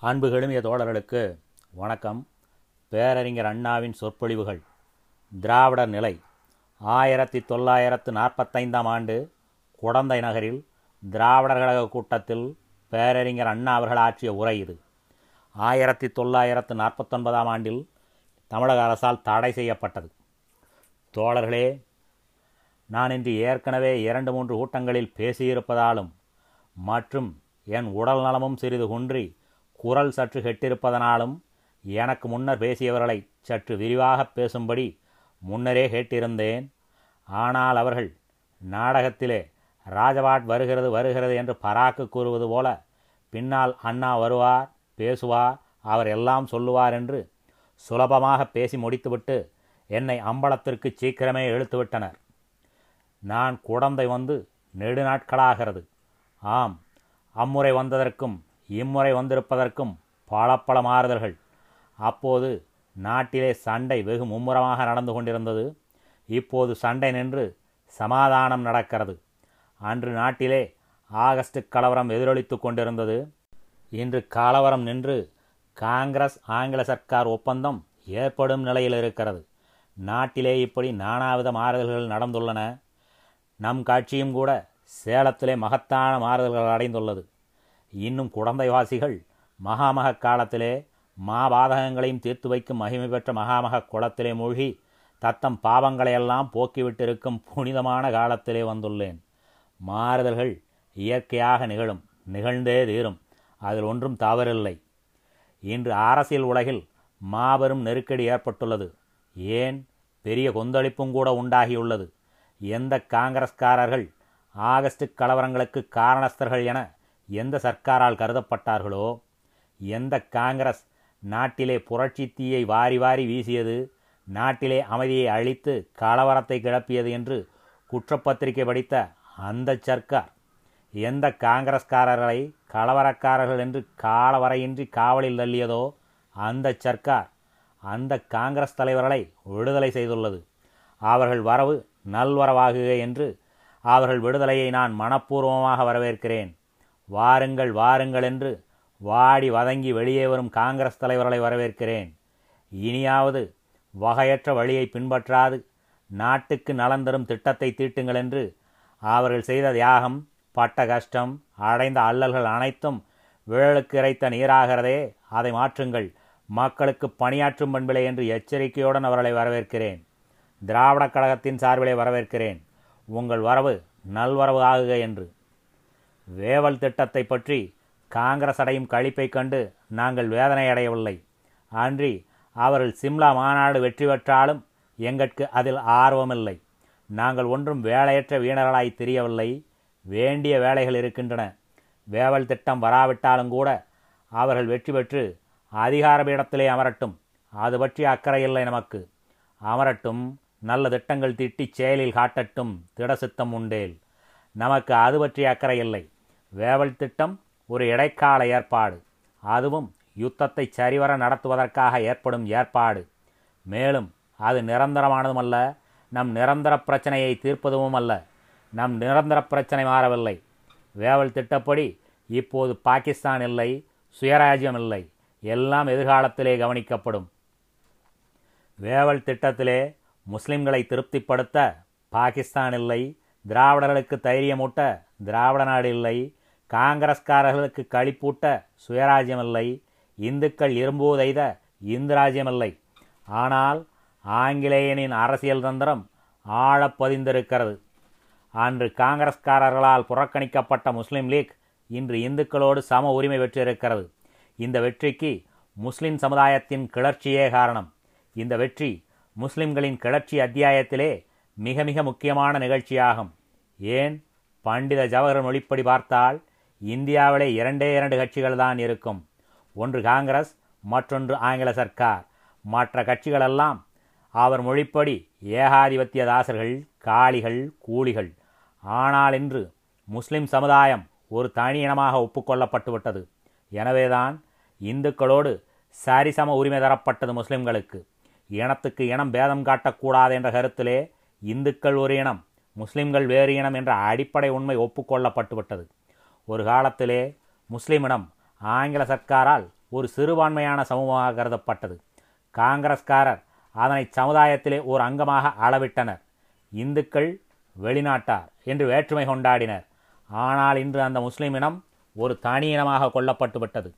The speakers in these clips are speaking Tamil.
அன்பு கெழுமிய தோழர்களுக்கு வணக்கம். பேரறிஞர் அண்ணாவின் சொற்பொழிவுகள். திராவிடர் நிலை. ஆயிரத்தி தொள்ளாயிரத்து நாற்பத்தைந்தாம் ஆண்டு குடந்தை நகரில் திராவிடர் கழக கூட்டத்தில் பேரறிஞர் அண்ணா அவர்கள் ஆற்றிய உரை இது. ஆயிரத்தி தொள்ளாயிரத்து நாற்பத்தொன்பதாம் ஆண்டில் தமிழக அரசால் தடை செய்யப்பட்டது. தோழர்களே நான் இன்று ஏற்கனவே இரண்டு மூன்று கூட்டங்களில் பேசியிருப்பதாலும் மற்றும் என் உடல் நலமும் சிறிது குன்றி குரல் சற்று கெட்டிருப்பதனாலும் எனக்கு முன்னர் பேசியவர்களை சற்று விரிவாக பேசும்படி முன்னரே கேட்டிருந்தேன். ஆனால் அவர்கள் நாடகத்திலே ராஜபாட் வருகிறது வருகிறது என்று பராக்கு கூறுவது போல பின்னால் அண்ணா வருவார் பேசுவார் அவர் எல்லாம் சொல்லுவார் என்று சுலபமாக பேசி முடித்துவிட்டு என்னை அம்பலத்திற்கு சீக்கிரமே இழுத்துவிட்டனர். நான் குடந்தை வந்து நெடுநாட்களாகிறது. ஆம் அம்முறை வந்ததற்கும் இம்முறை வந்திருப்பதற்கும் பல பல மாறுதல்கள். அப்போது நாட்டிலே சண்டை வெகு மும்முரமாக நடந்து கொண்டிருந்தது. இப்போது சண்டை நின்று சமாதானம் நடக்கிறது. அன்று நாட்டிலே ஆகஸ்ட் கலவரம் எதிரொலித்து கொண்டிருந்தது. இன்று கலவரம் நின்று காங்கிரஸ் ஆங்கில சர்க்கார் ஒப்பந்தம் ஏற்படும் நிலையில் இருக்கிறது. நாட்டிலே இப்படி நானாவித மாறுதல்கள் நடந்துள்ளன. நம் கட்சியும் கூட சேலத்திலே மகத்தான மாறுதல்கள் அடைந்துள்ளது. இன்னும் குழந்தைவாசிகள் மகாமக காலத்திலே மாபாதகங்களையும் தீர்த்து வைக்கும் மகிமை பெற்ற மகாமக குளத்திலே மூழ்கி தத்தம் பாவங்களையெல்லாம் போக்கிவிட்டிருக்கும் புனிதமான காலத்திலே வந்துள்ளேன். மாறுதல்கள் இயற்கையாக நிகழும். நிகழ்ந்தே தீரும். அதில் ஒன்றும் தவறில்லை. இன்று அரசியல் உலகில் மாபெரும் நெருக்கடி ஏற்பட்டுள்ளது. ஏன்? பெரிய கொந்தளிப்பும் கூட உண்டாகியுள்ளது. எந்த காங்கிரஸ்காரர்கள் ஆகஸ்ட் கலவரங்களுக்கு காரணஸ்தர்கள் என எந்த சர்க்காரால் கருதப்பட்டார்களோ எந்த காங்கிரஸ் நாட்டிலே புரட்சி தீயை வாரி வாரி வீசியது நாட்டிலே அமைதியை அழித்து கலவரத்தை கிளப்பியது என்று குற்றப்பத்திரிகை படித்த அந்த சர்க்கார் எந்த காங்கிரஸ்காரர்களை கலவரக்காரர்கள் என்று காலவரையின்றி காவலில் தள்ளியதோ அந்த சர்க்கார் அந்த காங்கிரஸ் தலைவர்களை விடுதலை செய்துள்ளது. அவர்கள் வரவு நல்வரவாகுக என்று அவர்கள் விடுதலையை நான் மனப்பூர்வமாக வரவேற்கிறேன். வாருங்கள் வாருங்கள் என்று வாடி வதங்கி வெளியே வரும் காங்கிரஸ் தலைவர்களை வரவேற்கிறேன். இனியாவது வகையற்ற வழியை பின்பற்றாது நாட்டுக்கு நலன் தரும் திட்டத்தை தீட்டுங்கள் என்று அவர்கள் செய்த தியாகம் பட்ட கஷ்டம் அடைந்த அல்லல்கள் அனைத்தும் விழலுக்கு இறைத்த நீராகிறதே. அதை மாற்றுங்கள். மக்களுக்கு பணியாற்றும் பண்பிலை என்று எச்சரிக்கையுடன் அவர்களை வரவேற்கிறேன். திராவிடக் கழகத்தின் சார்பிலே வரவேற்கிறேன். உங்கள் வரவு நல்வரவு ஆகுக என்று. வேவல் திட்டத்தை பற்றி காங்கிரஸ் அடையும் கழிப்பை கண்டு நாங்கள் வேதனை அடையவில்லை அன்றி அவர்கள் சிம்லா மாநாடு வெற்றி பெற்றாலும் எங்கட்கு அதில் ஆர்வமில்லை. நாங்கள் ஒன்றும் வேலையற்ற வீணர்களாய் தெரியவில்லை. வேண்டிய வேலைகள் இருக்கின்றன. வேவல் திட்டம் வராவிட்டாலும் கூட அவர்கள் வெற்றி பெற்று அதிகார பீடத்திலே அமரட்டும். அது பற்றி அக்கறை இல்லை நமக்கு. அமரட்டும் நல்ல திட்டங்கள் திட்டி செயலில் காட்டட்டும் திடசித்தம் உண்டேல். நமக்கு அது பற்றி அக்கறை இல்லை. வேவல் திட்டம் ஒரு இடைக்கால ஏற்பாடு. அதுவும் யுத்தத்தை சரிவர நடத்துவதற்காக ஏற்படும் ஏற்பாடு. மேலும் அது நிரந்தரமானதுமல்ல நம் நிரந்தர பிரச்சனையை தீர்ப்பதும் அல்ல நம் நிரந்தர பிரச்சனை மாறவில்லை. வேவல் திட்டப்படி இப்போது பாகிஸ்தான் இல்லை சுயராஜ்யம் இல்லை எல்லாம் எதிர்காலத்திலே கவனிக்கப்படும். வேவல் திட்டத்திலே முஸ்லிம்களை திருப்திப்படுத்த பாகிஸ்தான் இல்லை திராவிடர்களுக்கு தைரியமூட்ட திராவிட நாடு இல்லை காங்கிரஸ்காரர்களுக்கு களிப்பூட்ட சுயராஜ்யம் இல்லை இந்துக்கள் இரும்புவதைத இந்து ராஜ்யமில்லை ஆனால் ஆங்கிலேயனின் அரசியல் தந்திரம் ஆழப்பதிந்திருக்கிறது அன்று காங்கிரஸ்காரர்களால் புறக்கணிக்கப்பட்ட முஸ்லிம் லீக் இன்று இந்துக்களோடு சம உரிமை பெற்றிருக்கிறது. இந்த வெற்றிக்கு முஸ்லிம் சமுதாயத்தின் கிளர்ச்சியே காரணம். இந்த வெற்றி முஸ்லிம்களின் கிளர்ச்சி அத்தியாயத்திலே மிக மிக முக்கியமான நிகழ்ச்சியாகும். ஏன்? பண்டித ஜவஹர் மொழிப்படி பார்த்தால் இந்தியாவிலே இரண்டே இரண்டு கட்சிகள் தான் இருக்கும். ஒன்று காங்கிரஸ் மற்றொன்று ஆங்கில சர்க்கார். மற்ற கட்சிகளெல்லாம் அவர் மொழிப்படி ஏகாதிபத்திய தாசர்கள் காளிகள் கூலிகள். ஆனால் இன்று முஸ்லிம் சமுதாயம் ஒரு தனி இனமாக ஒப்புக்கொள்ளப்பட்டுவிட்டது. எனவேதான் இந்துக்களோடு சரிசம உரிமை தரப்பட்டது முஸ்லிம்களுக்கு. இனத்துக்கு இனம் பேதம் காட்டக்கூடாது என்ற கருத்திலே இந்துக்கள் ஒரு இனம் முஸ்லிம்கள் வேறு இனம் என்ற அடிப்படை உண்மை ஒப்புக்கொள்ளப்பட்டுவிட்டது. ஒரு காலத்திலே முஸ்லிமிடம் ஆங்கில சர்க்காரால் ஒரு சிறுபான்மையான சமூகமாக கருதப்பட்டது. காங்கிரஸ்காரர் அதனை சமுதாயத்திலே ஒரு அங்கமாக அளவிட்டனர். இந்துக்கள் வெளிநாட்டார் என்று வேற்றுமை கொண்டாடினர். ஆனால் இன்று அந்த முஸ்லிமினம் ஒரு தனி இனமாக கொல்லப்பட்டு விட்டது.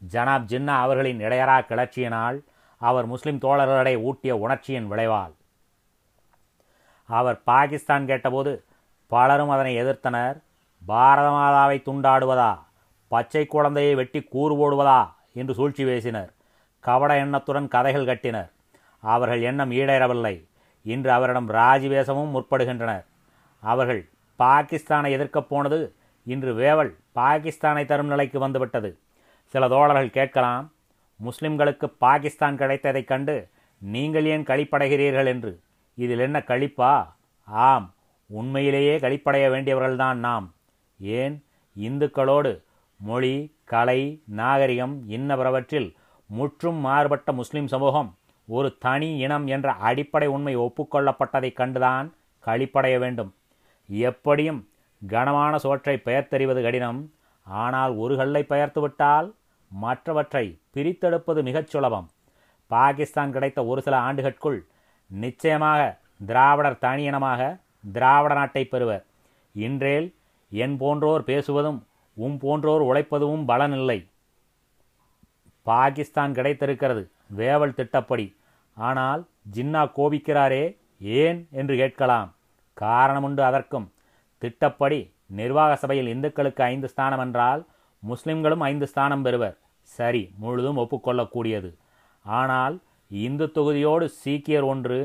ஜனாப் ஜின்னா அவர்களின் இடையரா கிளர்ச்சியினால் அவர் முஸ்லிம் தோழர்களிடையே ஊட்டிய உணர்ச்சியின் விளைவால். அவர் பாகிஸ்தான் கேட்டபோது பலரும் அதனை எதிர்த்தனர். பாரத மாதாவை துண்டாடுவதா? பச்சை குழந்தையை வெட்டி கூறு போடுவதா? என்று சூழ்ச்சி பேசினர். கவட எண்ணத்துடன் கதைகள் கட்டினர். அவர்கள் எண்ணம் ஈடேறவில்லை. இன்று அவரிடம் ராஜிவேசமும் முற்படுகின்றனர். அவர்கள் பாகிஸ்தானை எதிர்க்கப் போனது இன்று வேவல் பாகிஸ்தானை தரும் நிலைக்கு வந்துவிட்டது. சில தோழர்கள் கேட்கலாம் முஸ்லிம்களுக்கு பாகிஸ்தான் கிடைத்ததைக் கண்டு நீங்கள் ஏன் களிப்படைகிறீர்கள் என்று? இதில் என்ன களிப்பா? ஆம் உண்மையிலேயே களிப்படைய வேண்டியவர்கள்தான் நாம். ஏன் இந்துக்களோடு மொழி கலை நாகரிகம் இன்னபிறவற்றில் முற்றும் மாறுபட்ட முஸ்லிம் சமூகம் ஒரு தனி இனம் என்ற அடிப்படை உண்மை ஒப்புக்கொள்ளப்பட்டதைக் கண்டுதான் களிப்படைய வேண்டும். எப்படியும் கனமான சோற்றை பெயர்த்தறிவது கடினம். ஆனால் ஒரு கல்லை பெயர்த்துவிட்டால் மற்றவற்றை பிரித்தெடுப்பது மிகச் சுலபம். பாகிஸ்தான் கிடைத்த ஒரு சில ஆண்டுகளுக்குள் நிச்சயமாக திராவிடர் தனி இனமாக திராவிட நாட்டை பெறுவர். இன்றேல் என் போன்றோர் பேசுவதும் உம் போன்றோர் உழைப்பதும் பலனில்லை. பாகிஸ்தான் கிடைத்திருக்கிறது வேவல் திட்டப்படி. ஆனால் ஜின்னா கோபிக்கிறாரே ஏன் என்று கேட்கலாம். காரணமுண்டு அதற்கும். திட்டப்படி நிர்வாக சபையில் இந்துக்களுக்கு ஐந்து ஸ்தானம் என்றால் முஸ்லிம்களும் ஐந்து ஸ்தானம் பெறுவர். சரி முழுதும் ஒப்புக்கொள்ளக்கூடியது. ஆனால் இந்து தொகுதியோடு சீக்கியர் ஒன்று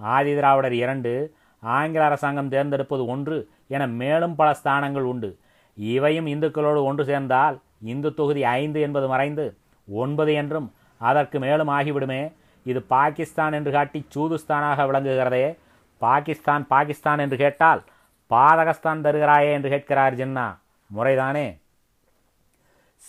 ஆதி திராவிடர் இரண்டு ஆங்கில அரசாங்கம் தேர்ந்தெடுப்பது ஒன்று என மேலும் பல ஸ்தானங்கள் உண்டு. இவையும் இந்துக்களோடு ஒன்று சேர்ந்தால் இந்து தொகுதி ஐந்து என்பது மறைந்து ஒன்பது என்றும் அதற்கு மேலும் ஆகிவிடுமே. இது பாகிஸ்தான் என்று காட்டி சூதுஸ்தானாக விளங்குகிறதே. பாகிஸ்தான் பாகிஸ்தான் என்று கேட்டால் பாதகஸ்தான் தருகிறாயே என்று கேட்கிறார் ஜின்னா. முறைதானே.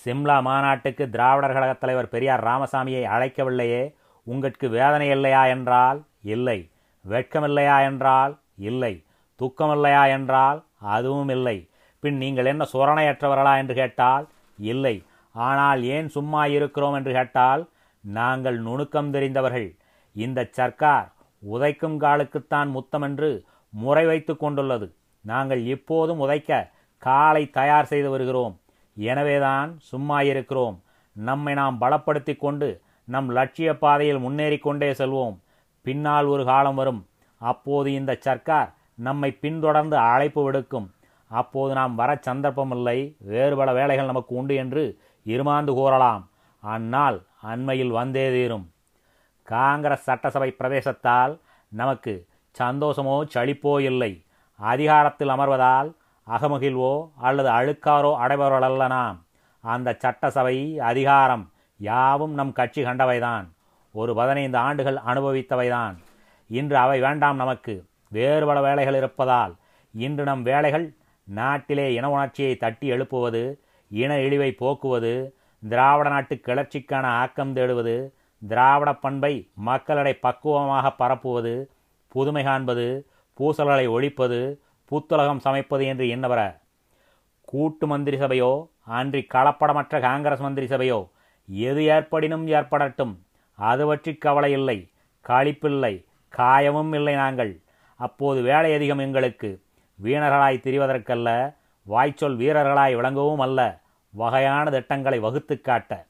சிம்லா மாநாட்டுக்கு திராவிடர் கழக தலைவர் பெரியார் ராமசாமியை அழைக்கவில்லையே. உங்களுக்கு வேதனை இல்லையா என்றால் இல்லை. வெட்கமில்லையா என்றால் இல்லை. துக்கமில்லையா என்றால் அதுவும் இல்லை. பின் நீங்கள் என்ன சுரணையற்றவர்களா என்று கேட்டால் இல்லை. ஆனால் ஏன் சும்மா இருக்கிறோம் என்று கேட்டால் நாங்கள் நுணுக்கம் தெரிந்தவர்கள். இந்த சர்க்கார் உதைக்கும் காலுக்குத்தான் முத்தம் என்று முறை வைத்து கொண்டுள்ளது. நாங்கள் இப்போதும் உதைக்க காலை தயார் செய்து வருகிறோம். எனவேதான் சும்மா இருக்கிறோம். நம்மை நாம் பலப்படுத்தி கொண்டு நம் லட்சிய பாதையில் முன்னேறி கொண்டே செல்வோம். பின்னால் ஒரு காலம் வரும். அப்போது இந்த சர்க்கார் நம்மை பின்தொடர்ந்து அழைப்பு விடுக்கும். அப்போது நாம் வர சந்தர்ப்பமில்லை. வேறு பல வேலைகள் நமக்கு உண்டு என்று இருமாந்து கூறலாம். அந்நாள் அண்மையில் வந்தே தீரும். காங்கிரஸ் சட்டசபை பிரவேசத்தால் நமக்கு சந்தோஷமோ சளிப்போ இல்லை. அதிகாரத்தில் அமர்வதால் அகமகிழ்வோ அல்லது அழுக்காரோ அடைபவர்களல்ல நாம். அந்த சட்டசபை அதிகாரம் யாவும் நம் கட்சி கண்டவைதான். ஒரு பதினைந்து ஆண்டுகள் அனுபவித்தவைதான். இன்று அவை வேண்டாம் நமக்கு. வேறு பல வேலைகள் இருப்பதால் இன்று நம் வேலைகள் நாட்டிலே இன உணர்ச்சியை தட்டி எழுப்புவது இன இழிவை போக்குவது திராவிட நாட்டு கிளர்ச்சிக்கான ஆக்கம் தேடுவது திராவிட பண்பை மக்களிடை பக்குவமாக பரப்புவது புதுமை காண்பது பூசல்களை ஒழிப்பது புத்துலகம் சமைப்பது என்று எண்ணவர கூட்டு மந்திரி சபையோ அன்றி கலப்படமற்ற காங்கிரஸ் மந்திரி சபையோ எது ஏற்படினும் ஏற்படட்டும். அது பற்றி கவலை இல்லை களிப்பில்லை காயமும் இல்லை நாங்கள். அப்போது வேலை அதிகம் எங்களுக்கு. வீணர்களாய் திரிவதற்கல்ல வாய்ச்சொல் வீரர்களாய் விளங்கவும் அல்ல வகையான திட்டங்களை வகுத்து காட்ட.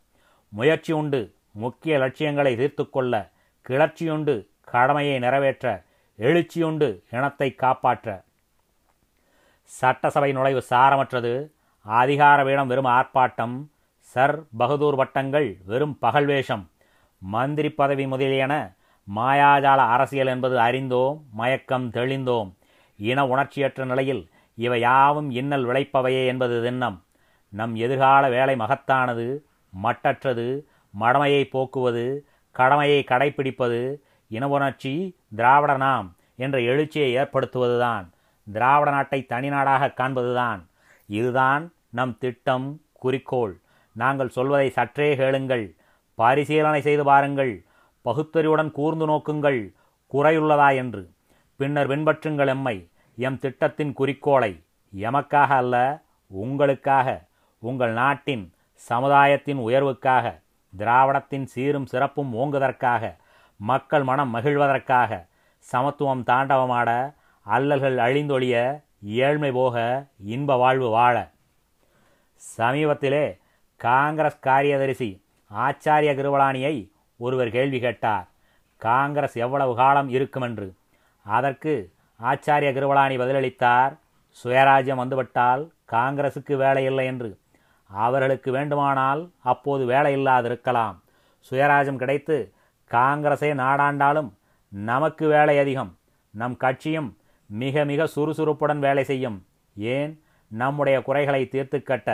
முயற்சி உண்டு முக்கிய லட்சியங்களை தீர்த்து கொள்ள. கிளர்ச்சியுண்டு கடமையை நிறைவேற்ற. எழுச்சியுண்டு இனத்தை காப்பாற்ற. சட்டசபை நுழைவு சாரமற்றது. அதிகார வீடம் வெறும் ஆர்ப்பாட்டம். சர் பகதூர் வட்டங்கள் வெறும் பகல்வேஷம் மந்திரி பதவி முதலியன மாயாஜால அரசியல் என்பது அறிந்தோம் மயக்கம் தெளிந்தோம். இன உணர்ச்சியற்ற நிலையில் இவை யாவும் இன்னல் விளைப்பவையே என்பது திண்ணம். நம் எதிர்கால வேலை மகத்தானது மட்டற்றது மடமையை போக்குவது கடமையை கடைப்பிடிப்பது இன உணர்ச்சி திராவிட நாம் என்ற எழுச்சியை ஏற்படுத்துவதுதான். திராவிட நாட்டை தனிநாடாக காண்பதுதான். இதுதான் நம் திட்டம் குறிக்கோள். நாங்கள் சொல்வதை சற்றே கேளுங்கள். பரிசீலனை செய்து பாருங்கள். பகுத்தறிவுடன் கூர்ந்து நோக்குங்கள் குறையுள்ளதா என்று. பின்னர் பின்பற்றுங்கள் எம்மை எம் திட்டத்தின் குறிக்கோளை எமக்காக அல்ல உங்களுக்காக உங்கள் நாட்டின் சமுதாயத்தின் உயர்வுக்காக திராவிடத்தின் சீரும் சிறப்பும் ஓங்குவதற்காக மக்கள் மனம் மகிழ்வதற்காக சமத்துவம் தாண்டவமாட அல்லல்கள் அழிந்தொழிய ஏழ்மை போக இன்ப வாழ்வு வாழ. சமீபத்திலே காங்கிரஸ் காரியதரிசி ஆச்சாரிய கிருவலானியை ஒருவர் கேள்வி கேட்டார் காங்கிரஸ் எவ்வளவு காலம் இருக்குமென்று? அதற்கு ஆச்சாரிய கிருவலானி பதிலளித்தார் சுயராஜ்யம் வந்துவிட்டால் காங்கிரசுக்கு வேலை இல்லை என்று. அவர்களுக்கு வேண்டுமானால் அப்போது வேலை இல்லாதிருக்கலாம். சுயராஜ்யம் கிடைத்து காங்கிரஸே நாடாண்டாலும் நமக்கு வேலை அதிகம். நம் கட்சியும் மிக மிக சுறுசுறுப்புடன் வேலை செய்யும். ஏன்? நம்முடைய குறைகளை தீர்த்து கட்ட.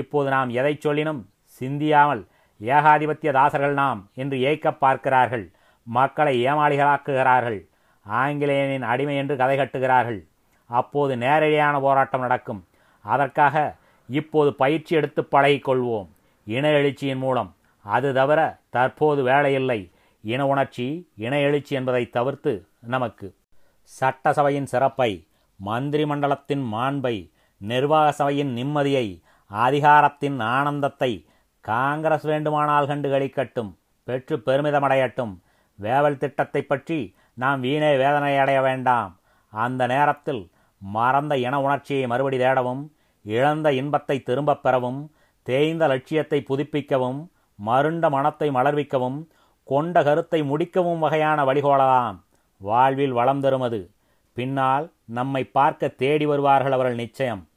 இப்போது நாம் எதை சொல்லினும் சிந்தியாமல் ஏகாதிபத்திய தாசர்கள் நாம் என்று ஏய்க்க பார்க்கிறார்கள். மக்களை ஏமாளிகளாக்குகிறார்கள். ஆங்கிலேயனின் அடிமை என்று கதை கட்டுகிறார்கள். அப்போது நேரடியான போராட்டம் நடக்கும். அதற்காக இப்போது பயிற்சி எடுத்து பழகிக்கொள்வோம். இன எழுச்சியின் மூலம். அது தவிர தற்போது வேலையில்லை. இன உணர்ச்சி இன எழுச்சி என்பதை தவிர்த்து நமக்கு. சட்டசபையின் சிறப்பை மந்திரி மண்டலத்தின் மாண்பை நிர்வாக சபையின் நிம்மதியை அதிகாரத்தின் ஆனந்தத்தை காங்கிரஸ் வேண்டுமானால் கண்டு கழிக்கட்டும் பெற்று பெருமிதமடையட்டும். வேவல் திட்டத்தை பற்றி நாம் வீணே வேதனை அடைய வேண்டாம். அந்த நேரத்தில் மறந்த இன உணர்ச்சியை மறுபடி தேடவும் இழந்த இன்பத்தை திரும்பப் பெறவும் தேய்ந்த லட்சியத்தை புதுப்பிக்கவும் மருண்ட மனத்தை மலர்விக்கவும் கொண்ட கருத்தை முடிக்கவும் வகையான வழிகோலலாம். வாழ்வில் வளம் தருமது. பின்னால் நம்மை பார்க்க தேடி வருவார்கள் அவர்கள் நிச்சயம்.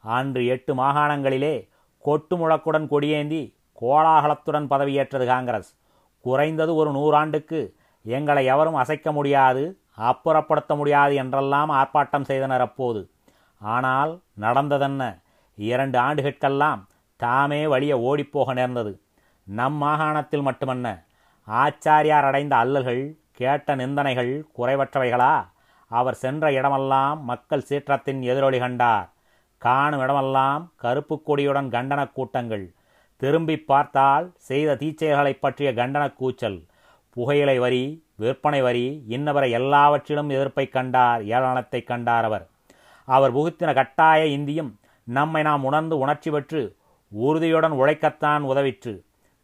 அன்று எட்டு மாகாணங்களிலே கொட்டு முழக்குடன் கொடியேந்தி கோலாகலத்துடன் பதவியேற்றது காங்கிரஸ். குறைந்தது ஒரு நூறாண்டுக்கு எங்களை எவரும் அசைக்க முடியாது அப்புறப்படுத்த முடியாது என்றெல்லாம் ஆர்ப்பாட்டம் செய்தனர் அப்போது. ஆனால் நடந்ததென்ன? இரண்டு ஆண்டுகட்கெல்லாம் தாமே வழிய ஓடிப்போக நேர்ந்தது. நம் மாகாணத்தில் மட்டுமன்ன ஆச்சாரியார் அடைந்த அல்லல்கள் கேட்ட நிந்தனைகள் குறைவற்றவைகளா? அவர் சென்ற இடமெல்லாம் மக்கள் சீற்றத்தின் எதிரொலி கண்டார். காணும் இடமெல்லாம் கருப்பு கொடியுடன் கண்டன கூட்டங்கள். திரும்பி பார்த்தால் செய்த தீச்செயல்களைப் பற்றிய கண்டன கூச்சல். புகையிலை வரி விற்பனை வரி இன்னவரை எல்லாவற்றிலும் எதிர்ப்பை கண்டார் ஏளனத்தை கண்டார் அவர். அவர் புகுத்தின கட்டாய இந்தியும் நம்மை நாம் உணர்ந்து உணர்ச்சி பெற்று உறுதியுடன் உழைக்கத்தான் உதவிற்று.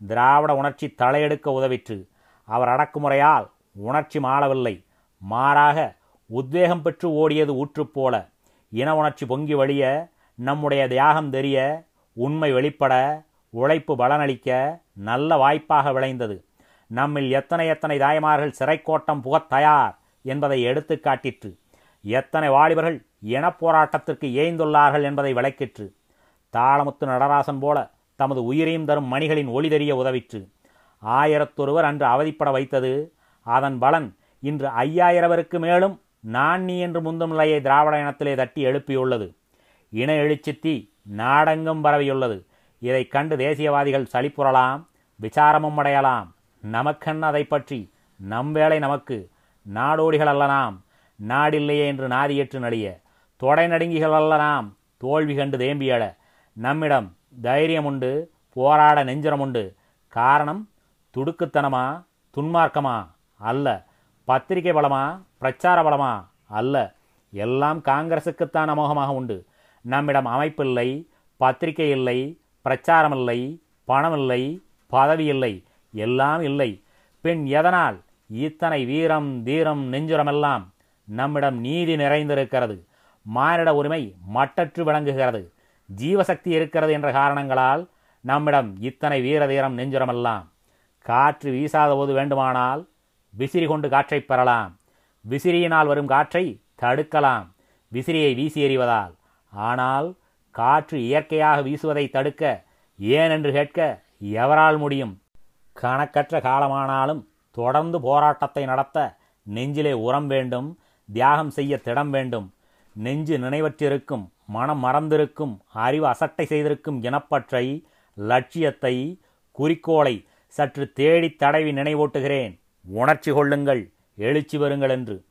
திராவிட உணர்ச்சி தலையெடுக்க உதவிற்று. அவர் அடக்குமுறையால் உணர்ச்சி மாளவில்லை மாறாக உத்வேகம் பெற்று ஓடியது ஊற்று போல. இன உணர்ச்சி பொங்கி வழிய நம்முடைய தியாகம் தெரிய உண்மை வெளிப்பட உழைப்பு பலனளிக்க நல்ல வாய்ப்பாக விளைந்தது. நம்மில் எத்தனை எத்தனை தாய்மார்கள் சிறைக்கோட்டம் புகத் தயார் என்பதை எடுத்து காட்டிற்று. எத்தனை வாலிபர்கள் இனப் போராட்டத்திற்கு ஏய்ந்துள்ளார்கள் என்பதை விளக்கிற்று. தாளமுத்து நடராசன் போல தமது உயிரையும் தரும் மணிகளின் ஒளி தெரிய உதவிற்று. ஆயிரத்தொருவர் அன்று அவதிப்பட வைத்தது. அதன் பலன் இன்று ஐயாயிரவருக்கு மேலும் நான் நீ என்று முந்தும் நிலையை திராவிட இனத்திலே தட்டி எழுப்பியுள்ளது. இன எழுச்சித்தி நாடெங்கும் பரவியுள்ளது. இதை கண்டு தேசியவாதிகள் சளிப்புறலாம் விசாரமும் அடையலாம். நமக்கென்ன அதை பற்றி? நம் வேலை நமக்கு. நாடோடிகள் அல்ல நாம். நாடில்லையே என்று நாதியற்று நடிய. தொடை நடுங்கிகள் அல்ல நாம். தோல்வி கண்டு தேம்பியட நம்மிடம் தைரியம் உண்டு போராட நெஞ்சரம் உண்டு காரணம் துடுக்குத்தனமா துன்மார்க்கமா அல்ல. பத்திரிகை பலமா பிரச்சார பலமா அல்ல. எல்லாம் காங்கிரசுக்குத்தான் அமோகமாக உண்டு. நம்மிடம் அமைப்பில்லை பத்திரிகை இல்லை பிரச்சாரம் இல்லை பணம் இல்லை பதவி இல்லை எல்லாம் இல்லை. பின் எதனால்? இத்தனை வீரம் தீரம் நெஞ்சுரமெல்லாம் நம்மிடம் நீதி நிறைந்திருக்கிறது. மானிட உரிமை மட்டற்று விளங்குகிறது. ஜீவசக்தி இருக்கிறது என்ற காரணங்களால் நம்மிடம் இத்தனை வீர தீரம் நெஞ்சுரமெல்லாம். காற்று வீசாத போது வேண்டுமானால் விசிறி கொண்டு காற்றை பெறலாம். விசிறியினால் வரும் காற்றை தடுக்கலாம். விசிறியை வீசி எறிவதால். ஆனால் காற்று இயற்கையாக வீசுவதை தடுக்க ஏன் என்று கேட்க எவரால் முடியும்? கணக்கற்ற காலமானாலும் தொடர்ந்து போராட்டத்தை நடத்த நெஞ்சிலே உரம் வேண்டும் தியாகம் செய்ய திடம் வேண்டும். நெஞ்சு நினைவற்றிருக்கும் மனம் மறந்திருக்கும் அறிவு அசட்டை செய்திருக்கும் இனப்பற்றை லட்சியத்தை குறிக்கோளை சற்று தேடி தடவி நினைவூட்டுகிறேன். உணர்ச்சி கொள்ளுங்கள். எழுச்சி வருங்கள் என்று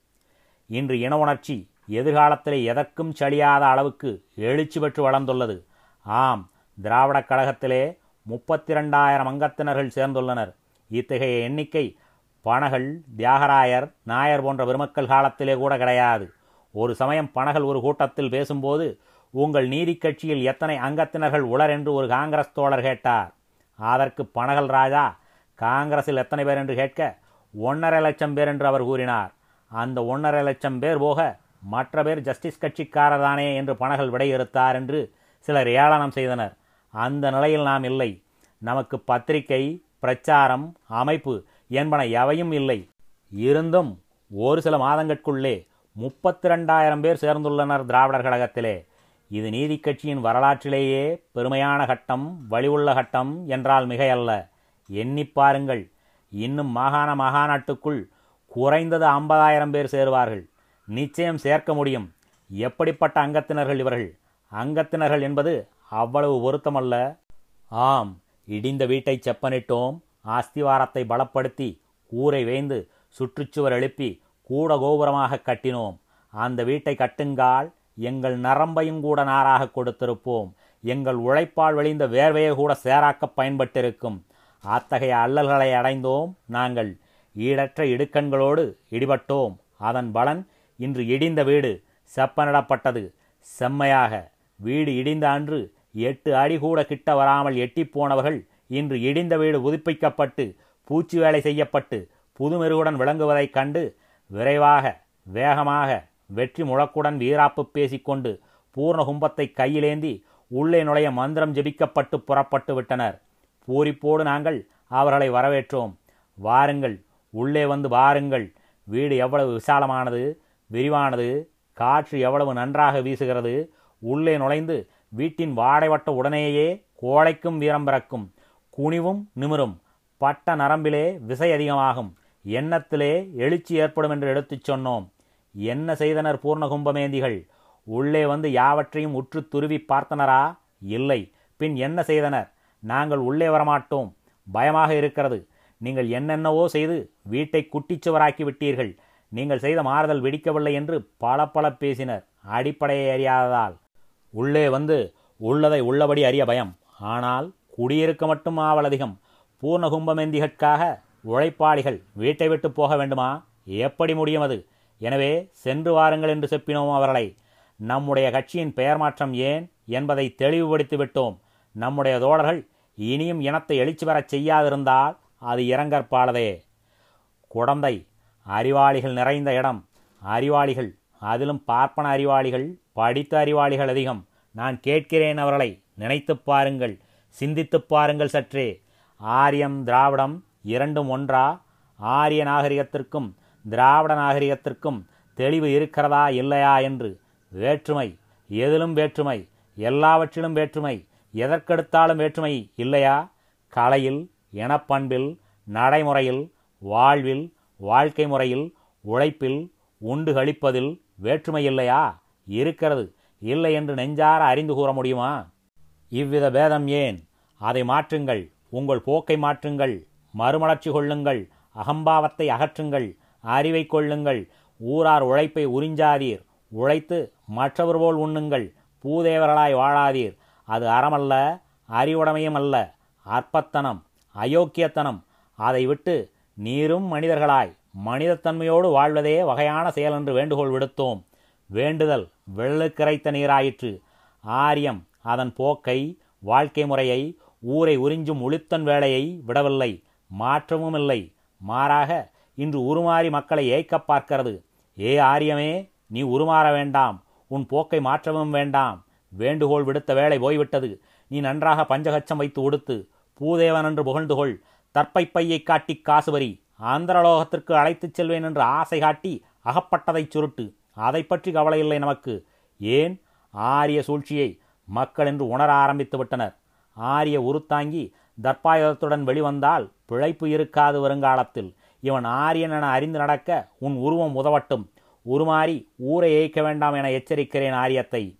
இன்று இன உணர்ச்சி எதிர்காலத்திலே எதற்கும் சளியாத அளவுக்கு எழுச்சி பெற்று வளர்ந்துள்ளது. ஆம் திராவிடக் கழகத்திலே முப்பத்தி ரெண்டாயிரம் அங்கத்தினர்கள் சேர்ந்துள்ளனர். இத்தகைய எண்ணிக்கை பனகல் தியாகராயர் நாயர் போன்ற பெருமக்கள் காலத்திலே கூட கிடையாது. ஒரு சமயம் பனகல் ஒரு கூட்டத்தில் பேசும்போது உங்கள் நீதி கட்சியில் எத்தனை அங்கத்தினர்கள் உளர்? என்று ஒரு காங்கிரஸ் தோழர் கேட்டார். அதற்கு பனகல் ராஜா காங்கிரஸில் எத்தனை பேர்? என்று கேட்க ஒன்றரை லட்சம் பேர் என்று அவர் கூறினார். அந்த ஒன்றரை லட்சம் பேர் போக மற்ற பேர் ஜஸ்டிஸ் கட்சிக்காரர் தானே என்று பணகள் விடையறுத்தார் என்று சிலர் ஏளனம் செய்தனர். அந்த நிலையில் நாம் இல்லை. நமக்கு பத்திரிகை பிரச்சாரம் அமைப்பு என்பன எவையும் இல்லை. இருந்தும் ஒரு சில மாதங்களுக்குள்ளே முப்பத்தி ரெண்டாயிரம் பேர் சேர்ந்துள்ளனர் திராவிடர் கழகத்திலே. இது நீதி கட்சியின் வரலாற்றிலேயே பெருமையான கட்டம் வழிவுள்ள கட்டம் என்றால் மிகையல்ல. எண்ணிப் பாருங்கள். இன்னும் மாகாண மாகாணாட்டுக்குள் குறைந்தது ஐம்பதாயிரம் பேர் சேருவார்கள். நிச்சயம் சேர்க்க முடியும். எப்படிப்பட்ட அங்கத்தினர்கள் இவர்கள்? அங்கத்தினர்கள் என்பது அவ்வளவு பொருத்தமல்ல. ஆம் இடிந்த வீட்டை செப்பனிட்டோம். அஸ்திவாரத்தை பலப்படுத்தி கூரை வேந்து சுற்றுச்சுவர் எழுப்பி கூட கோபுரமாக கட்டினோம். அந்த வீட்டை கட்டுங்கால் எங்கள் நரம்பையும் கூட நாராக கொடுத்திருப்போம். எங்கள் உழைப்பால் வெளிந்த வேர்வையை கூட சேராக்க பயன்பட்டிருக்கும். அத்தகைய அல்லல்களை அடைந்தோம். நாங்கள் ஈடற்ற இடுக்கண்களோடு இடிபட்டோம். அதன் பலன் இன்று இடிந்த வீடு செப்பனிடப்பட்டது. செம்மையாக வீடு இடிந்த அன்று எட்டு அடி கூட கிட்ட வராமல் எட்டிப்போனவர்கள் இன்று இடிந்த வீடு புதுப்பிக்கப்பட்டு பூச்சி வேலை செய்யப்பட்டு புதுமெருகுடன் விளங்குவதைக் கண்டு விரைவாக வேகமாக வெற்றி முழக்குடன் வீராப்பு பேசிக்கொண்டு பூர்ண கும்பத்தை கையிலேந்தி உள்ளே நுழைய மந்திரம் ஜெபிக்கப்பட்டு புறப்பட்டு விட்டனர். பூரிப்போடு நாங்கள் அவர்களை வரவேற்றோம். வாருங்கள் உள்ளே வந்து வாருங்கள். வீடு எவ்வளவு விசாலமானது விரிவானது காற்று எவ்வளவு நன்றாக வீசுகிறது. உள்ளே நுழைந்து வீட்டின் வாடைவட்ட உடனேயே கோழைக்கும் வீரம் பிறக்கும். குனிவும் நிமிரும். பட்ட நரம்பிலே விசை அதிகமாகும். எண்ணத்திலே எழுச்சி ஏற்படும் என்று எடுத்துச் சொன்னோம். என்ன செய்தனர் பூர்ண கும்பமேந்திகள் உள்ளே வந்து யாவற்றையும் உற்று துருவி பார்த்தனரா? இல்லை. பின் என்ன செய்தனர்? நாங்கள் உள்ளே வரமாட்டோம். பயமாக இருக்கிறது. நீங்கள் என்னென்னவோ செய்து வீட்டை குட்டிச்சுவராக்கி விட்டீர்கள். நீங்கள் செய்த மாறுதல் வெடிக்கவில்லை என்று பல பல பேசினர். அடிப்படையை அறியாததால். உள்ளே வந்து உள்ளதை உள்ளபடி அறிய பயம். ஆனால் குடியிருக்க மட்டும் ஆவல் அதிகம். பூர்ண கும்பமேந்திகற்காக உழைப்பாளிகள் வீட்டை விட்டு போக வேண்டுமா? எப்படி முடியும் அது? எனவே சென்று வாருங்கள் என்று செப்பினோம் அவர்களை. நம்முடைய கட்சியின் பெயர் மாற்றம் ஏன் என்பதை தெளிவுபடுத்தி விட்டோம். நம்முடைய தோழர்கள் இனியும் இனத்தை எழுச்சி வரச் செய்யாதிருந்தால் அது இறங்கற்பாலதே குடந்தை அறிவாளிகள் நிறைந்த இடம். அறிவாளிகள் அதிலும் பார்ப்பன அறிவாளிகள் படித்த அறிவாளிகள் அதிகம். நான் கேட்கிறேன் அவர்களை நினைத்துப் பாருங்கள் சிந்தித்துப் பாருங்கள் சற்றே. ஆரியம் திராவிடம் இரண்டும் ஒன்றா? ஆரிய நாகரிகத்திற்கும் திராவிட நாகரிகத்திற்கும் தெளிவு இருக்கிறதா இல்லையா என்று? வேற்றுமை எதிலும் வேற்றுமை எல்லாவற்றிலும் வேற்றுமை. எதற்கெடுத்தாலும் வேற்றுமை இல்லையா? கலையில் இனப்பண்பில் நடைமுறையில் வாழ்வில் வாழ்க்கை முறையில் உழைப்பில் உண்டு கழிப்பதில் வேற்றுமை இல்லையா? இருக்கிறது. இல்லை என்று நெஞ்சார அறிந்து கூற முடியுமா? இவ்வித பேதம் ஏன்? அதை மாற்றுங்கள். உங்கள் போக்கை மாற்றுங்கள். மறுமலர்ச்சி கொள்ளுங்கள். அகம்பாவத்தை அகற்றுங்கள். அறிவை கொள்ளுங்கள். ஊரார் உழைப்பை உறிஞ்சாதீர். உழைத்து மற்றவர் போல் உண்ணுங்கள். பூதேவர்களாய் வாழாதீர். அது அறமல்ல அறிவுடைமையும் அல்ல அற்பத்தனம் அயோக்கியத்தனம். அதை விட்டு நீரும் மனிதர்களாய் மனிதத்தன்மையோடு வாழ்வதே வகையான செயல் என்று வேண்டுகோள் விடுத்தோம். வேண்டுதல் வெள்ளுக்கிரைத்த நீராயிற்று. ஆரியம் அதன் போக்கை வாழ்க்கை முறையை ஊரை உறிஞ்சும் உளுத்தன் வேலையை விடவில்லை மாற்றமும் இல்லை. மாறாக இன்று உருமாறி மக்களை ஏய்க்க பார்க்கிறது. ஏ ஆரியமே நீ உருமாற வேண்டாம். உன் போக்கை மாற்றவும் வேண்டாம். வேண்டுகோள் விடுத்த வேலை போய்விட்டது. நீ நன்றாக பஞ்சகச்சம் வைத்து உடுத்து பூதேவன் என்று புகழ்ந்துகொள். தற்பை பையை காட்டி காசு வரி ஆந்திரலோகத்திற்கு அழைத்துச் செல்வேன் என்று ஆசை காட்டி அகப்பட்டதைச் சுருட்டு. அதை பற்றி கவலை இல்லை நமக்கு. ஏன்? ஆரிய சூழ்ச்சியை மக்கள் என்று உணர ஆரம்பித்து விட்டனர். ஆரிய உருத்தாங்கி தற்பாயுதத்துடன் வெளிவந்தால் பிழைப்பு இருக்காது வருங்காலத்தில். இவன் ஆரியன் என அறிந்து நடக்க உன் உருவம் உதவட்டும். உருமாறி ஊரை ஏய்க்க வேண்டாம் என எச்சரிக்கிறேன் ஆரியத்தை.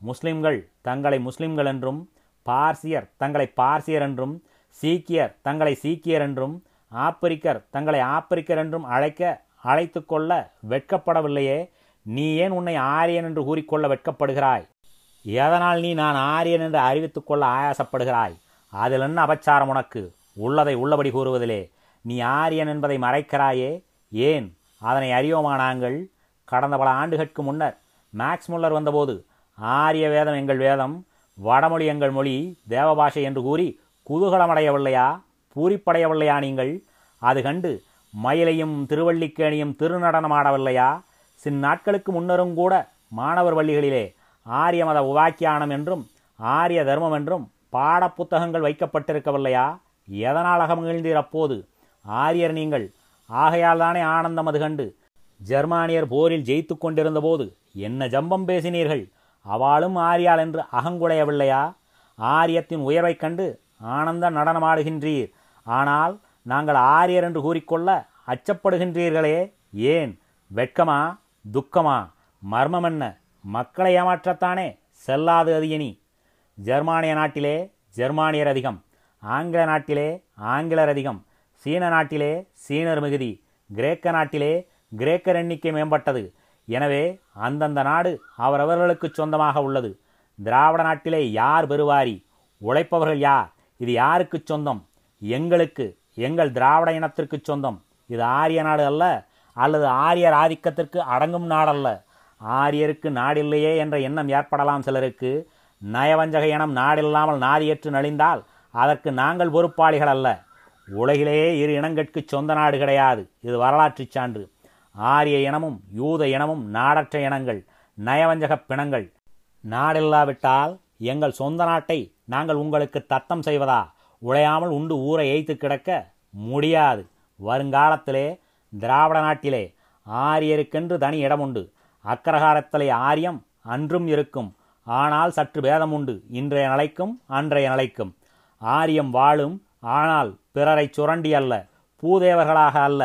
முஸ்லிம்கள் தங்களை முஸ்லிம்கள் என்றும் பார்சியர் தங்களை பார்சியர் என்றும் சீக்கியர் தங்களை சீக்கியர் என்றும் ஆப்பிரிக்கர் தங்களை ஆப்பிரிக்கர் என்றும் அழைக்க அழைத்து கொள்ள வெட்கப்படவில்லையே. நீ ஏன் உன்னை ஆரியன் என்று கூறிக்கொள்ள வெட்கப்படுகிறாய்? எதனால் நீ நான் ஆரியன் என்று அறிவித்துக் கொள்ள ஆயாசப்படுகிறாய்? அதில் என்ன அபச்சாரம் உனக்கு? உள்ளதை உள்ளபடி கூறுவதிலே. நீ ஆரியன் என்பதை மறைக்கிறாயே. ஏன்? அதனை அறியோமா நாங்கள்? கடந்த பல ஆண்டுகளுக்கு முன்னர் மேக்ஸ் முல்லர் வந்தபோது ஆரிய வேதம் எங்கள் வேதம் வடமொழி எங்கள் மொழி தேவபாஷை என்று கூறி குதூகலமடையவில்லையா? பூரிப்படையவில்லையா நீங்கள்? அது கண்டு மயிலையும் திருவள்ளிக்கேணியும் திருநடனமாடவில்லையா? சின்நாட்களுக்கு முன்னரும் கூட மாணவர் பள்ளிகளிலே ஆரிய மத உவாக்கியானம் என்றும் ஆரிய தர்மம் என்றும் பாடப்புத்தகங்கள் வைக்கப்பட்டிருக்கவில்லையா? எதனால் அகமகிழ்ந்தீர் அப்போது? ஆரியர் நீங்கள் ஆகையால் தானே ஆனந்தம் அது கண்டு ஜெர்மானியர் போரில் ஜெயித்து கொண்டிருந்தபோது என்ன ஜம்பம் பேசினீர்கள்? அவளும் ஆரியாள் என்று அகங்குடையவில்லையா ஆரியத்தின் உயர்வைக் கண்டு ஆனந்த நடனமாடுகின்றீர். ஆனால் நாங்கள் ஆரியர் என்று கூறிக்கொள்ள அச்சப்படுகின்றீர்களே. ஏன்? வெட்கமா? துக்கமா? மர்மம் என்ன? மக்களை ஏமாற்றத்தானே? செல்லாது அது இனி. ஜெர்மானிய நாட்டிலே ஜெர்மானியர் அதிகம். ஆங்கில நாட்டிலே ஆங்கிலர் அதிகம். சீன நாட்டிலே சீனர் மிகுதி. கிரேக்க நாட்டிலே கிரேக்கர் எண்ணிக்கை மேம்பட்டது. எனவே அந்தந்த நாடு அவரவர்களுக்கு சொந்தமாக உள்ளது. திராவிட நாட்டிலே யார் பெறுவாரி? உழைப்பவர்கள் யார்? இது யாருக்கு சொந்தம்? எங்களுக்கு எங்கள் திராவிட இனத்திற்கு சொந்தம். இது ஆரிய நாடு அல்ல அல்லது ஆரியர் ஆதிக்கத்திற்கு அடங்கும் நாடல்ல. ஆரியருக்கு நாடில்லையே என்ற எண்ணம் ஏற்படலாம் சிலருக்கு. நயவஞ்சக இனம் நாடில்லாமல் நாதியற்று நலிந்தால் அதற்கு நாங்கள் பொறுப்பாளிகள் அல்ல. உலகிலேயே இரு இனங்கட்கு சொந்த நாடு கிடையாது. இது வரலாற்றுச் சான்று. ஆரிய இனமும் யூத இனமும் நாடற்ற இனங்கள் நயவஞ்சக பிணங்கள். நாடில்லாவிட்டால் எங்கள் சொந்த நாட்டை நாங்கள் உங்களுக்கு தத்தம் செய்வதா? உழையாமல் உண்டு ஊரை ஏய்த்து கிடக்க முடியாது. வருங்காலத்திலே திராவிட நாட்டிலே ஆரியருக்கென்று தனி இடம் உண்டு அக்கரகாரத்திலே ஆரியம் அன்றும் இருக்கும். ஆனால் சற்று பேதம் உண்டு இன்றைய நிலைக்கும் அன்றைய நிலைக்கும். ஆரியம் வாழும் ஆனால் பிறரை சுரண்டி அல்ல பூதேவர்களாக அல்ல.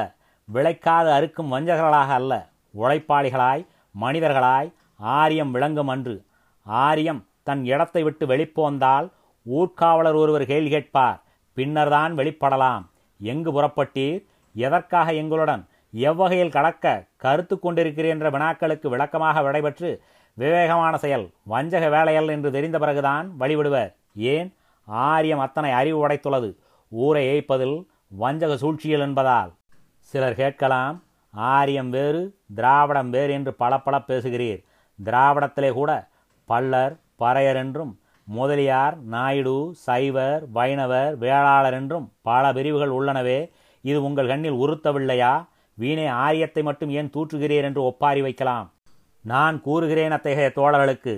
விளைக்காது அறுக்கும் வஞ்சகர்களாக அல்ல. உழைப்பாளிகளாய் மனிதர்களாய் ஆரியம் விளங்கும் அன்று. ஆரியம் தன் இடத்தை விட்டு வெளிப்போந்தால் ஊர்காவலர் ஒருவர் கேள்வி கேட்பார். பின்னர்தான் வெளிப்படலாம். எங்கு புறப்பட்டீர்? எதற்காக எங்களுடன்? எவ்வகையில் கடக்க கருத்து கொண்டிருக்கிறேன் என்ற வினாக்களுக்கு விளக்கமாக விடைபெற்று விவேகமான செயல் வஞ்சக வேலையல் என்று தெரிந்த பிறகுதான் வழிவிடுவர். ஏன்? ஆரியம் அத்தனை அறிவு உடைத்துள்ளது. ஊரை ஏய்ப்பதில் வஞ்சக சூழ்ச்சியல் என்பதால். சிலர் கேட்கலாம் ஆரியம் வேறு திராவிடம் வேறு என்று பல பல பேசுகிறீர். திராவிடத்திலே கூட பல்லர் பறையர் என்றும் முதலியார் நாயுடு சைவர் வைணவர் வேளாளர் என்றும் பல பிரிவுகள் உள்ளனவே. இது உங்கள் கண்ணில் உறுத்தவில்லையா? வீணே ஆரியத்தை மட்டும் ஏன் தூற்றுகிறீர் என்று ஒப்பாரி வைக்கலாம். நான் கூறுகிறேன் அத்தகைய தோழர்களுக்கு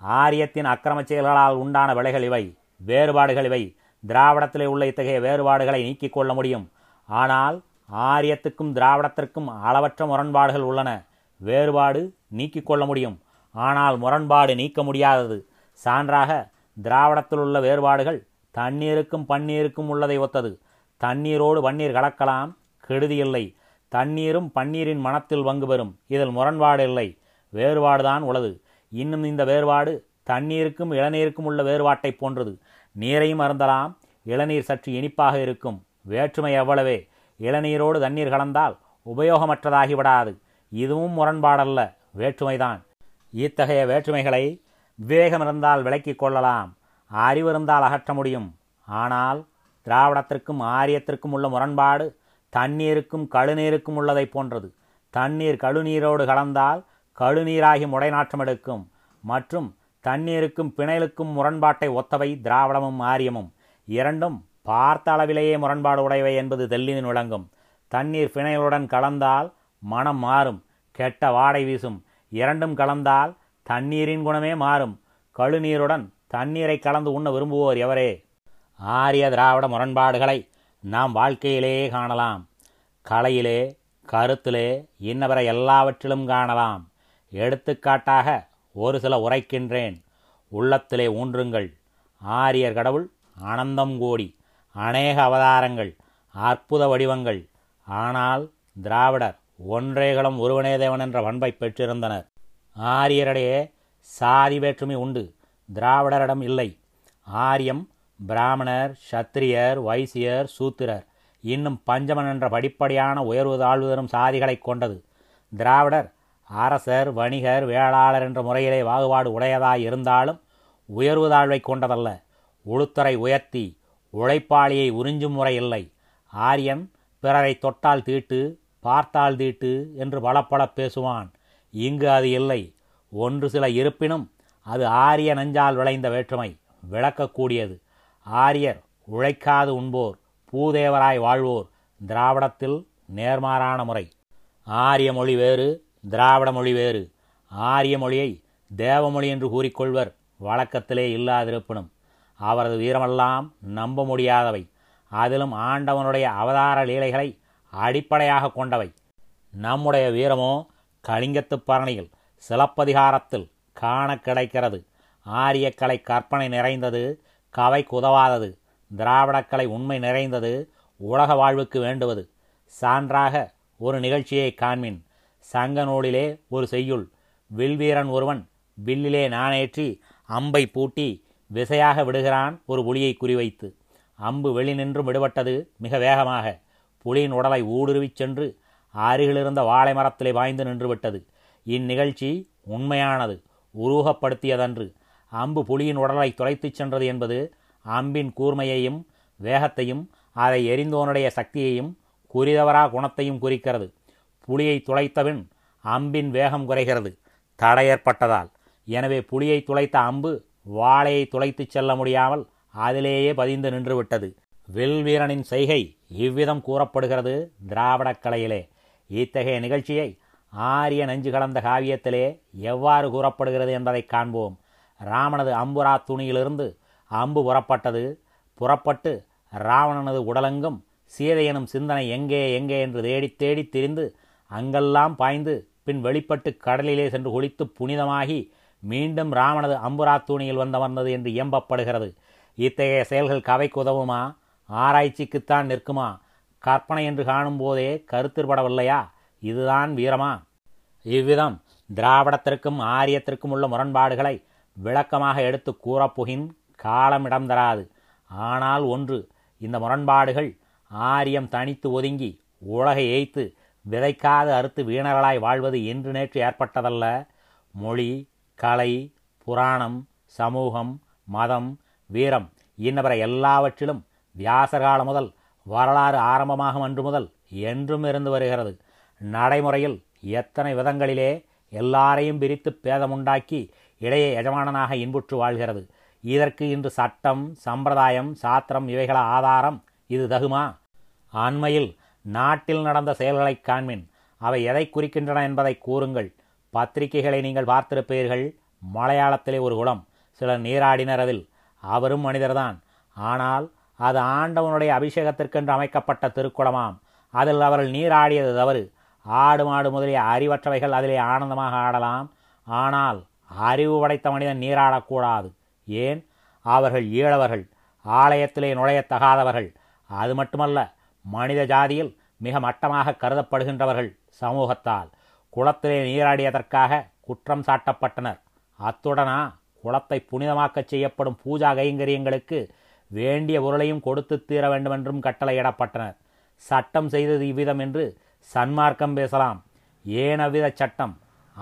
ஆரியத்தின் அக்கிரம செயல்களால் உண்டான விலைகள் இவை வேறுபாடுகள் இவை. திராவிடத்திலே உள்ள இத்தகைய வேறுபாடுகளை நீக்கிக் கொள்ள முடியும். ஆனால் ஆரியத்துக்கும் திராவிடத்திற்கும் அளவற்ற முரண்பாடுகள் உள்ளன. வேறுபாடு நீக்கிக் கொள்ள முடியும். ஆனால் முரண்பாடு நீக்க முடியாதது. சான்றாக திராவிடத்தில் உள்ள வேறுபாடுகள் தண்ணீருக்கும் பன்னீருக்கும் உள்ளதை ஒத்தது. தண்ணீரோடு பன்னீர் கலக்கலாம் கெடுதி இல்லை தண்ணீரும் பன்னீரின் மனத்தில் பங்கு பெறும். இதில் முரண்பாடு இல்லை. வேறுபாடுதான் உள்ளது. இன்னும் இந்த வேறுபாடு தண்ணீருக்கும் இளநீருக்கும் உள்ள வேறுபாட்டைப் போன்றது. நீரையும் அருந்தலாம். இளநீர் சற்று இனிப்பாக இருக்கும். வேற்றுமை எவ்வளவே இளநீரோடு தண்ணீர் கலந்தால் உபயோகமற்றதாகிவிடாது. இதுவும் முரண்பாடல்ல வேற்றுமைதான். இத்தகைய வேற்றுமைகளை விவேகம் இருந்தால் விளக்கிக் கொள்ளலாம். அறிவு இருந்தால் அகற்ற முடியும். ஆனால் திராவிடத்திற்கும் ஆரியத்திற்கும் உள்ள முரண்பாடு தண்ணீருக்கும் கழுநீருக்கும் உள்ளதை போன்றது. தண்ணீர் கழுநீரோடு கலந்தால் கழுநீராகி முடைநாற்றம் எடுக்கும். மற்றும் தண்ணீருக்கும் பிணைலுக்கும் முரண்பாட்டை ஒத்தவை திராவிடமும் ஆரியமும். இரண்டும் பார்த்த அளவிலேயே முரண்பாடு உடையவை என்பது தெல்லினின் விளங்கும். தண்ணீர் பிணைலுடன் கலந்தால் மனம் மாறும். கெட்ட வாடை வீசும். இரண்டும் கலந்தால் தண்ணீரின் குணமே மாறும். கழுநீருடன் தண்ணீரை கலந்து உண்ண விரும்புவோர் எவரே? ஆரிய திராவிட முரண்பாடுகளை நாம் வாழ்க்கையிலேயே காணலாம். கலையிலே கருத்திலே இன்னவர எல்லாவற்றிலும் காணலாம். எடுத்துக்காட்டாக ஒரு சில உரைக்கின்றேன். உள்ளத்திலே ஊன்றுங்கள். ஆரியர் கடவுள் அனந்தம் கோடி. அநேக அவதாரங்கள் அற்புத வடிவங்கள். ஆனால் திராவிடர் ஒன்றேகளும் ஒருவனே தேவன் என்ற பண்பை பெற்றிருந்தனர். ஆரியரிடையே சாதி வேற்றுமை உண்டு திராவிடரிடம் இல்லை. ஆரியம் பிராமணர் சத்திரியர் வைசியர் சூத்திரர் இன்னும் பஞ்சமன் என்ற படிப்படியான உயர்வு தாழ்வு தரும் சாதிகளைக் கொண்டது. திராவிடர் அரசர் வணிகர் வேளாளர் என்ற முறையிலே வாகுபாடு உடையதாய் இருந்தாலும் உயர்வு தாழ்வை கொண்டதல்ல. உளுத்தரை உயர்த்தி உழைப்பாளியை உறிஞ்சும் முறை இல்லை. ஆரியன் பிறரை தொட்டால் தீட்டு பார்த்தால் தீட்டு என்று பலப்பட பேசுவான். இங்கு அது இல்லை. ஒன்று சில இருப்பினும் அது ஆரிய நஞ்சால் விளைந்த வேற்றுமை விளக்கக்கூடியது. ஆரியர் உழைக்காது உண்போர் பூதேவராய் வாழ்வோர் திராவிடத்தில் நேர்மாறான முறை. ஆரிய மொழி வேறு திராவிட மொழி வேறு. ஆரிய மொழியை தேவமொழி என்று கூறிக்கொள்வர் வழக்கத்திலே இல்லாதிருப்பினும். அவரது வீரமெல்லாம் நம்ப முடியாதவை. அதிலும் ஆண்டவனுடைய அவதார லீலைகளை அடிப்படையாக கொண்டவை. நம்முடைய வீரமோ கலிங்கத்துப் பரணியில் சிலப்பதிகாரத்தில் காண கிடைக்கிறது. ஆரியக்கலை கற்பனை நிறைந்தது கவை உதவாதது திராவிடக்கலை உண்மை நிறைந்தது உலக வாழ்வுக்கு வேண்டுவது. சான்றாக ஒரு நிகழ்ச்சியை காண்மின் சங்க நூலிலே ஒரு செய்யுள் வில்வீரன் ஒருவன் வில்லிலே நானேற்றி அம்பை பூட்டி விசையாக விடுகிறான் ஒரு புலியை குறிவைத்து. அம்பு வெளி நின்றும் விடுபட்டது மிக வேகமாக. புலியின் உடலை ஊடுருவிச் சென்று அருகிலிருந்த வாழை மரத்திலே பாய்ந்து நின்றுவிட்டது. இந்நிகழ்ச்சி உண்மையானது உருவகப்படுத்தியதன்று. அம்பு புலியின் உடலை துளைத்துச் சென்றது என்பது அம்பின் கூர்மையையும் வேகத்தையும் அதை எரிந்தோனுடைய சக்தியையும் குறிதவரா குணத்தையும் குறிக்கிறது. புலியை துளைத்தபின் அம்பின் வேகம் குறைகிறது. தடை ஏற்பட்டதால் எனவே புலியை துளைத்த அம்பு வாளையை துளைத்துச் செல்ல முடியாமல் அதிலேயே பதிந்து நின்றுவிட்டது. வில் வீரனின் செய்கை இவ்விதம் கூறப்படுகிறது திராவிடக் கலையிலே. இத்தகைய நிகழ்ச்சியை ஆரிய நெஞ்சு கலந்த காவியத்திலே எவ்வாறு கூறப்படுகிறது என்பதை காண்போம். ராமனது அம்புரா துணியிலிருந்து அம்பு புறப்பட்டது. புறப்பட்டு ராவணனது உடலெங்கும் சீதையனும் சிந்தனை எங்கே எங்கே என்று தேடித் தேடித் திரிந்து அங்கெல்லாம் பாய்ந்து பின் வெளிப்பட்டு கடலிலே சென்று குளித்து புனிதமாகி மீண்டும் ராமனது அம்புராத்தூணியில் வந்த வந்தமர்ந்தது என்று இயம்பப்படுகிறது. இத்தகைய செயல்கள் கவைக்கு உதவுமா? ஆராய்ச்சிக்குத்தான் நிற்குமா? கற்பனை என்று காணும்போதே கருத்திற்படவில்லையா? இதுதான் வீரமா? இவ்விதம் திராவிடத்திற்கும் ஆரியத்திற்கும் உள்ள முரண்பாடுகளை விளக்கமாக எடுத்து கூறப்புகின் காலம் இடம் தராது. ஆனால் ஒன்று இந்த முரண்பாடுகள் ஆரியம் தனித்து ஒதுங்கி உலகை ஏய்த்து விதைக்காது அறுத்து வீணர்களாய் வாழ்வது என்று நேற்று ஏற்பட்டதல்ல. மொழி கலை புராணம் சமூகம் மதம் வீரம் இன்னவரை எல்லாவற்றிலும் வியாசகாலம் முதல் வரலாறு ஆரம்பமாகும் அன்று முதல் என்றும் இருந்து வருகிறது. நடைமுறையில் எத்தனை விதங்களிலே எல்லாரையும் பிரித்து பேதமுண்டாக்கி இடையே எஜமானனாக இன்புற்று வாழ்கிறது. இதற்கு இன்று சட்டம் சம்பிரதாயம் சாத்திரம் இவைகள ஆதாரம் இது தகுமா? அண்மையில் நாட்டில் நடந்த செயல்களை காண்மின் அவை எதை குறிக்கின்றன என்பதை கூறுங்கள். பத்திரிகைகளை நீங்கள் பார்த்திருப்பீர்கள். மலையாளத்திலே ஒரு குளம். சிலர் நீராடினர் அதில். அவரும் மனிதர்தான். ஆனால் அது ஆண்டவனுடைய அபிஷேகத்திற்கென்று அமைக்கப்பட்ட திருக்குளமாம். அதில் அவர்கள் நீராடியது தவறு. ஆடு மாடு முதலிய அறிவற்றவைகள் அதிலே ஆனந்தமாக ஆடலாம். ஆனால் அறிவு படைத்த மனிதன் நீராடக்கூடாது. ஏன்? அவர்கள் ஈழவர்கள். ஆலயத்திலே நுழையத்தகாதவர்கள். அது மட்டுமல்ல மனித ஜாதியில் மிக மட்டமாக கருதப்படுகின்றவர்கள் சமூகத்தால். குளத்திலே நீராடியதற்காக குற்றம் சாட்டப்பட்டனர். அத்துடனா குளத்தை புனிதமாக்கச் செய்யப்படும் பூஜா கைங்கரியங்களுக்கு வேண்டிய பொருளையும் கொடுத்து தீர வேண்டுமென்றும் கட்டளையிடப்பட்டனர். சட்டம் செய்தது இவ்விதம் என்று சன்மார்க்கம் பேசலாம். ஏன் சட்டம்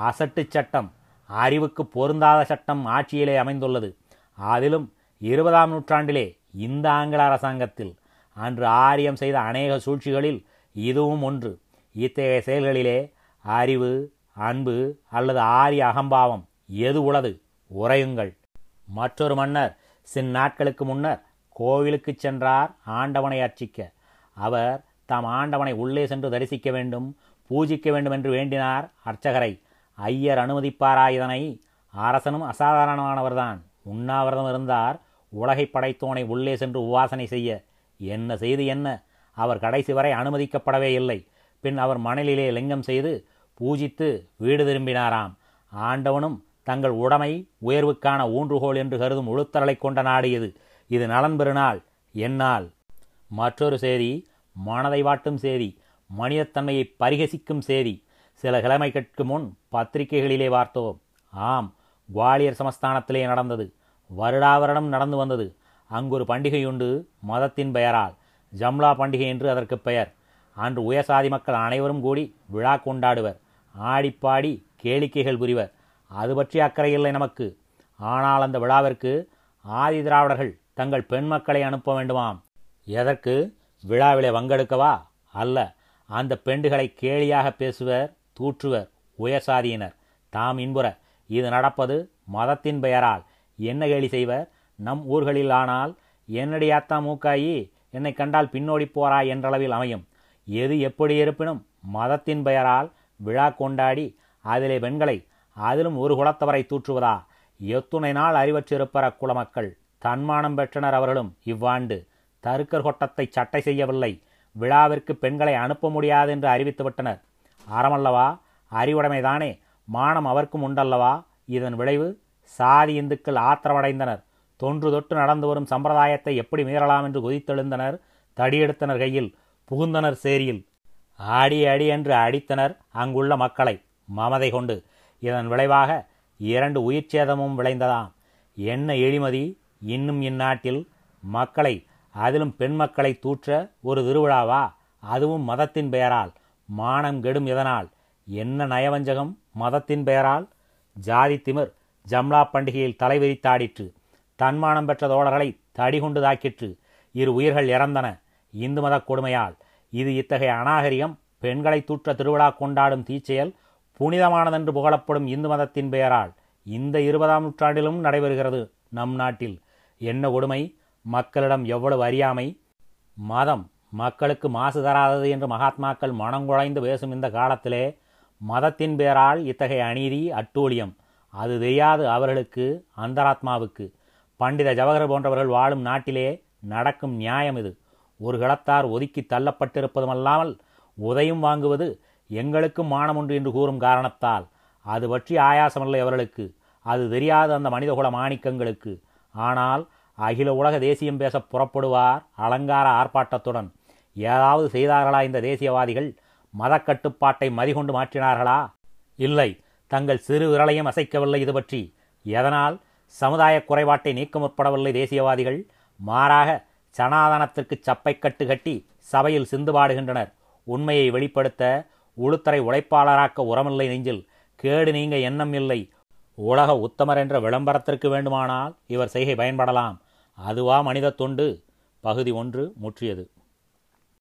அசட்டு சட்டம் அறிவுக்கு பொருந்தாத சட்டம் ஆட்சியிலே அமைந்துள்ளது. அதிலும் இருபதாம் நூற்றாண்டிலே இந்த ஆங்கில அரசாங்கத்தில் அன்று ஆரியம் செய்த அநேக சூழ்ச்சிகளில் இதுவும் ஒன்று. இத்தகைய செயல்களிலே அறிவு அன்பு அல்லது ஆரிய அகம்பாவம் எது உளது? உறையுங்கள் மற்றொரு மன்னர் சின் நாட்களுக்கு முன்னர் கோவிலுக்கு சென்றார் ஆண்டவனை அர்ச்சிக்க. அவர் தாம் ஆண்டவனை உள்ளே சென்று தரிசிக்க வேண்டும் பூஜிக்க வேண்டும் என்று வேண்டினார் அர்ச்சகரை. ஐயர் அனுமதிப்பாரா இதனை. அரசனும் அசாதாரணமானவர்தான். உண்ணாவிரதம் இருந்தார் உலகை படைத்தோனை உள்ளே சென்று உவாசனை செய்ய. என்ன செய்து என்ன? அவர் கடைசி வரை அனுமதிக்கப்படவே இல்லை. பின் அவர் மணலிலே லிங்கம் செய்து பூஜித்து வீடு திரும்பினாராம். ஆண்டவனும் தங்கள் உடைமை உயர்வுக்கான ஊன்றுகோல் என்று கருதும் உளுத்தரலை கொண்ட நாடு இது. இது நலன் பெருநாள் என்னால். மற்றொரு செய்தி மனதை வாட்டும் செய்தி மனிதத்தன்மையை பரிகசிக்கும் செய்தி சில கிழமைகளுக்கு முன் பத்திரிகைகளிலே பார்த்தோம். ஆம் குவாலியர் சமஸ்தானத்திலே நடந்தது. வருடாவருடம் நடந்து வந்தது. அங்கொரு பண்டிகையுண்டு மதத்தின் பெயரால். ஜம்லா பண்டிகை என்று அதற்கு பெயர். அன்று உயர்சாதி மக்கள் அனைவரும் கூடி விழா கொண்டாடுவர். ஆடிப்பாடி கேளிக்கைகள் புரிவர். அது பற்றி அக்கறை இல்லை நமக்கு. ஆனால் அந்த விழாவிற்கு ஆதி திராவிடர்கள் தங்கள் பெண் மக்களை அனுப்ப வேண்டுமாம். எதற்கு? விழாவிலே வங்கெடுக்கவா அல்ல. அந்த பெண்டுகளை கேலியாக பேசுவர் தூற்றுவர் உயர்சாதியினர் தாம் இன்புற. இது நடப்பது மதத்தின் பெயரால். என்ன கேலி செய்வர்? நம் ஊர்களில் ஆனால் என்னடியாத்தா மூக்காயி? என்னை கண்டால் பின்னோடி போறாய் என்றளவில் அமையும். எது எப்படி இருப்பினும் மதத்தின் பெயரால் விழா கொண்டாடி அதிலே பெண்களை அதிலும் ஒரு குலத்தவரை தூற்றுவதா? எத்துணை நாள் அறிவற்றிருப்பற குலமக்கள். தன்மானம் பெற்றனர் அவர்களும் இவ்வாண்டு. தருக்கர் கொட்டத்தை சட்டை செய்யவில்லை. விழாவிற்கு பெண்களை அனுப்ப முடியாது என்று அறிவித்து விட்டனர். அறமல்லவா? அறிவுடைமைதானே. மானம் அவர்க்கும் உண்டல்லவா? இதன் விளைவு சாதி இந்துக்கள் ஆத்திரமடைந்தனர். தொன்று தொட்டு நடந்து வரும் சம்பிரதாயத்தை எப்படி மீறலாம் என்று குதித்தெழுந்தனர். தடியெடுத்தனர் கையில் புகுந்தனர் சேரியில். ஆடி அடி என்று அடித்தனர் அங்குள்ள மக்களை மமதை கொண்டு. இதன் விளைவாக இரண்டு உயிர்ச்சேதமும் விளைந்ததாம். என்ன எளிமதி இன்னும் இந்நாட்டில் மக்களை அதிலும் பெண் மக்களை தூற்ற ஒரு திருவிழாவா? அதுவும் மதத்தின் பெயரால். மானம் கெடும் இதனால் என்ன நயவஞ்சகம் மதத்தின் பெயரால்? ஜாதி திமிர் ஜம்லா பண்டிகையில் தலைவிரித்தாடிற்று தன்மானம் பெற்ற தோழர்களை தடிகொண்டு தாக்கிற்று. இரு உயிர்கள் இறந்தன. இந்து மத கொடுமையால். இது இத்தகைய அநாகரிகம் பெண்களை தூற்ற திருவிழா கொண்டாடும் தீச்செயல் புனிதமானதென்று புகழப்படும் இந்து மதத்தின் பெயரால் இந்த இருபதாம் நூற்றாண்டிலும் நடைபெறுகிறது நம் நாட்டில். என்ன கொடுமை? மக்களிடம் எவ்வளவு அறியாமை? மதம் மக்களுக்கு மாசு தராதது என்று மகாத்மாக்கள் மனங்குழைந்து பேசும் இந்த காலத்திலே மதத்தின் பேரால் இத்தகைய அநீதி அட்டூழியம் அது தெரியாது அவர்களுக்கு அந்தராத்மாவுக்கு. பண்டித ஜவஹர் போன்றவர்கள் வாழும் நாட்டிலே நடக்கும் நியாயம் இது. ஒரு களத்தார் ஒதுக்கி தள்ளப்பட்டிருப்பதுமல்லாமல் உதயம் வாங்குவது எங்களுக்கும் மானமுண்டு என்று கூறும் காரணத்தால். அது பற்றி ஆயாசமில்லை அவர்களுக்கு. அது தெரியாத அந்த மனிதகுல மாணிக்கங்களுக்கு. ஆனால் அகில உலக தேசியம் பேச புறப்படுவார் அலங்கார ஆர்ப்பாட்டத்துடன். ஏதாவது செய்தார்களா இந்த தேசியவாதிகள்? மத கட்டுப்பாட்டை மதிகொண்டு மாற்றினார்களா? இல்லை. தங்கள் சிறு விரலையும் அசைக்கவில்லை இது பற்றி. எதனால்? சமுதாய குறைபாட்டை நீக்க முற்படவில்லை தேசியவாதிகள். மாறாக சனாதனத்திற்கு சப்பைக்கட்டு கட்டி சபையில் சிந்து பாடுகின்றனர். உண்மையை வெளிப்படுத்த உளுத்தரை உழைப்பாளராக்க உரமில்லை நெஞ்சில். கேடு நீங்க எண்ணம் இல்லை. உலக உத்தமர் என்ற விளம்பரத்திற்கு வேண்டுமானால் இவர் செய்கை பயன்படலாம். அதுவா மனித தொண்டு? பகுதி ஒன்று முற்றியது.